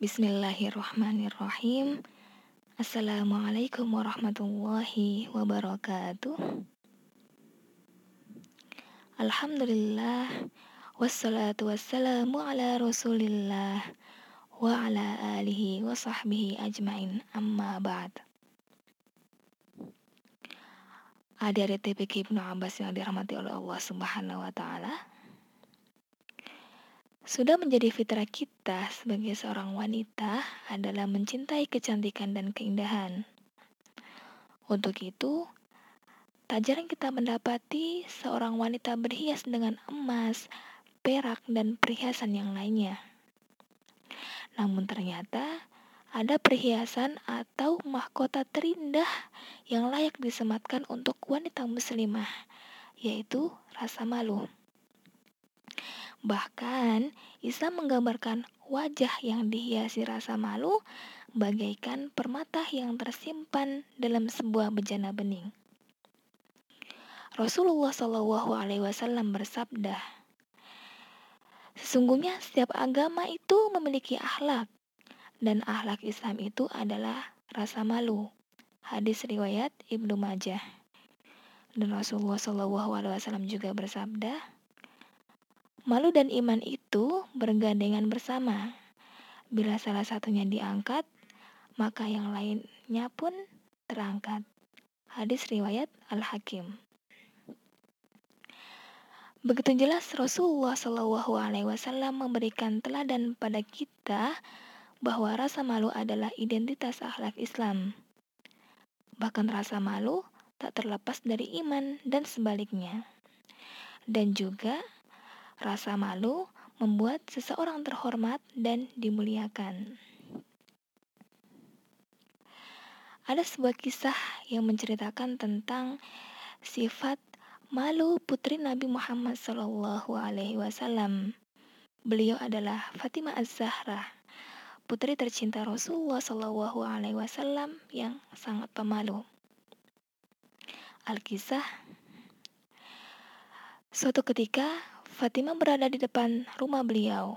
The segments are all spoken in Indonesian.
Bismillahirrahmanirrahim. Assalamualaikum warahmatullahi wabarakatuh. Alhamdulillah wassalatu wassalamu ala Rasulillah wa ala alihi wa sahbihi ajmain amma ba'd. Adik-adik TPK Ibnu Abbas yang dirahmati oleh Allah Subhanahu wa taala. Sudah menjadi fitrah kita sebagai seorang wanita adalah mencintai kecantikan dan keindahan. Untuk itu, tak jarang kita mendapati seorang wanita berhias dengan emas, perak, dan perhiasan yang lainnya. Namun ternyata ada perhiasan atau mahkota terindah yang layak disematkan untuk wanita muslimah, yaitu rasa malu. Bahkan, Islam menggambarkan wajah yang dihiasi rasa malu bagaikan permata yang tersimpan dalam sebuah bejana bening. Rasulullah Shallallahu Alaihi Wasallam bersabda, Sesungguhnya setiap agama itu memiliki akhlak dan akhlak Islam itu adalah rasa malu. Hadis riwayat Ibnu Majah. Dan Rasulullah Shallallahu Alaihi Wasallam juga bersabda, Malu dan iman itu bergandengan bersama. Bila salah satunya diangkat, maka yang lainnya pun terangkat. Hadis riwayat Al-Hakim. Begitu jelas Rasulullah Shallallahu Alaihi Wasallam memberikan teladan pada kita bahwa rasa malu adalah identitas akhlak Islam. Bahkan rasa malu tak terlepas dari iman dan sebaliknya. Dan juga Rasa malu membuat seseorang terhormat dan dimuliakan. Ada sebuah kisah yang menceritakan tentang sifat malu putri Nabi Muhammad SAW. Beliau adalah Fatimah Az-Zahra, putri tercinta Rasulullah Shallallahu Alaihi Wasallam yang sangat pemalu. Alkisah Suatu ketika Fatimah berada di depan rumah beliau.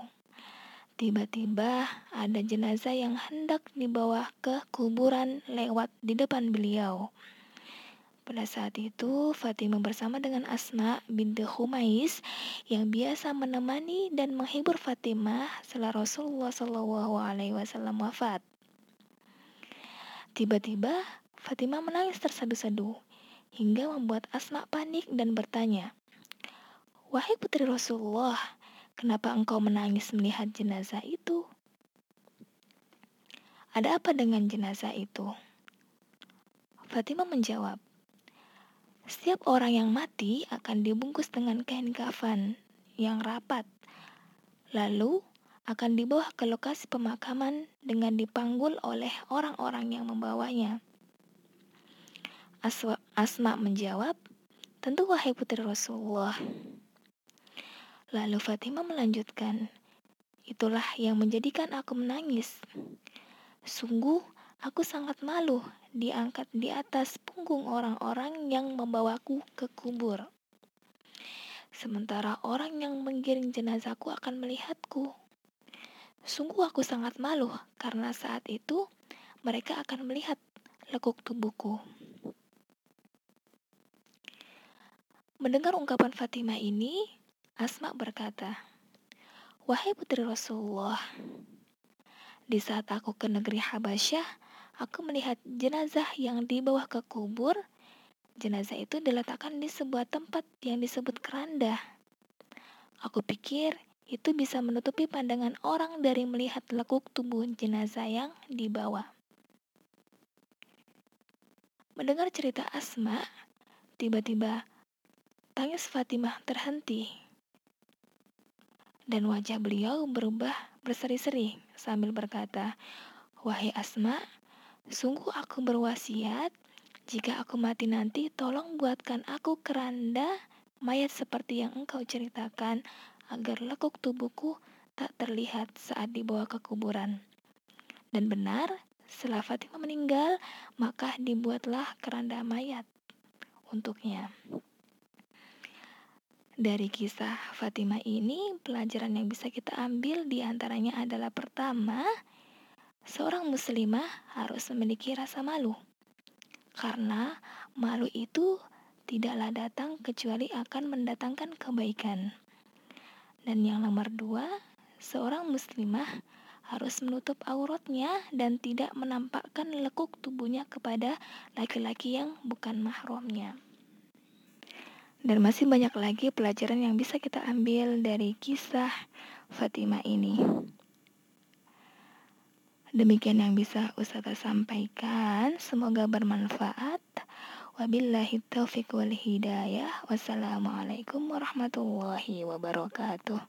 Tiba-tiba ada jenazah yang hendak dibawa ke kuburan lewat di depan beliau. Pada saat itu, Fatimah bersama dengan Asma binti Humais yang biasa menemani dan menghibur Fatimah setelah Rasulullah Wasallam wafat. Tiba-tiba, Fatimah menangis tersadu-sadu hingga membuat Asma panik dan bertanya, Wahai putri Rasulullah, kenapa engkau menangis melihat jenazah itu? Ada apa dengan jenazah itu? Fatimah menjawab, setiap orang yang mati akan dibungkus dengan kain kafan yang rapat, lalu akan dibawa ke lokasi pemakaman dengan dipanggul oleh orang-orang yang membawanya. Asma menjawab, tentu wahai putri Rasulullah. Lalu Fatimah melanjutkan, Itulah yang menjadikan aku menangis. Sungguh, aku sangat malu diangkat di atas punggung orang-orang yang membawaku ke kubur. Sementara orang yang menggiring jenazahku akan melihatku. Sungguh aku sangat malu karena saat itu mereka akan melihat lekuk tubuhku. Mendengar ungkapan Fatimah ini, Asma berkata, Wahai putri Rasulullah, di saat aku ke negeri Habasyah, aku melihat jenazah yang dibawa ke kubur. Jenazah itu diletakkan di sebuah tempat yang disebut keranda. Aku pikir itu bisa menutupi pandangan orang dari melihat lekuk tubuh jenazah yang dibawa. Mendengar cerita Asma, tiba-tiba tangis Fatimah terhenti dan wajah beliau berubah berseri-seri sambil berkata, Wahai Asma, sungguh aku berwasiat, jika aku mati nanti tolong buatkan aku keranda mayat seperti yang engkau ceritakan, agar lekuk tubuhku tak terlihat saat dibawa ke kuburan. Dan benar, setelah Fatimah meninggal, maka dibuatlah keranda mayat untuknya. Dari kisah Fatimah ini, pelajaran yang bisa kita ambil di antaranya adalah pertama, seorang muslimah harus memiliki rasa malu. Karena malu itu tidaklah datang kecuali akan mendatangkan kebaikan. Dan yang nomor dua, seorang muslimah harus menutup auratnya dan tidak menampakkan lekuk tubuhnya kepada laki-laki yang bukan mahramnya. Dan masih banyak lagi pelajaran yang bisa kita ambil dari kisah Fatimah ini. Demikian yang bisa Ustazah sampaikan. Semoga bermanfaat. Wabillahi taufiq wal hidayah. Wassalamualaikum warahmatullahi wabarakatuh.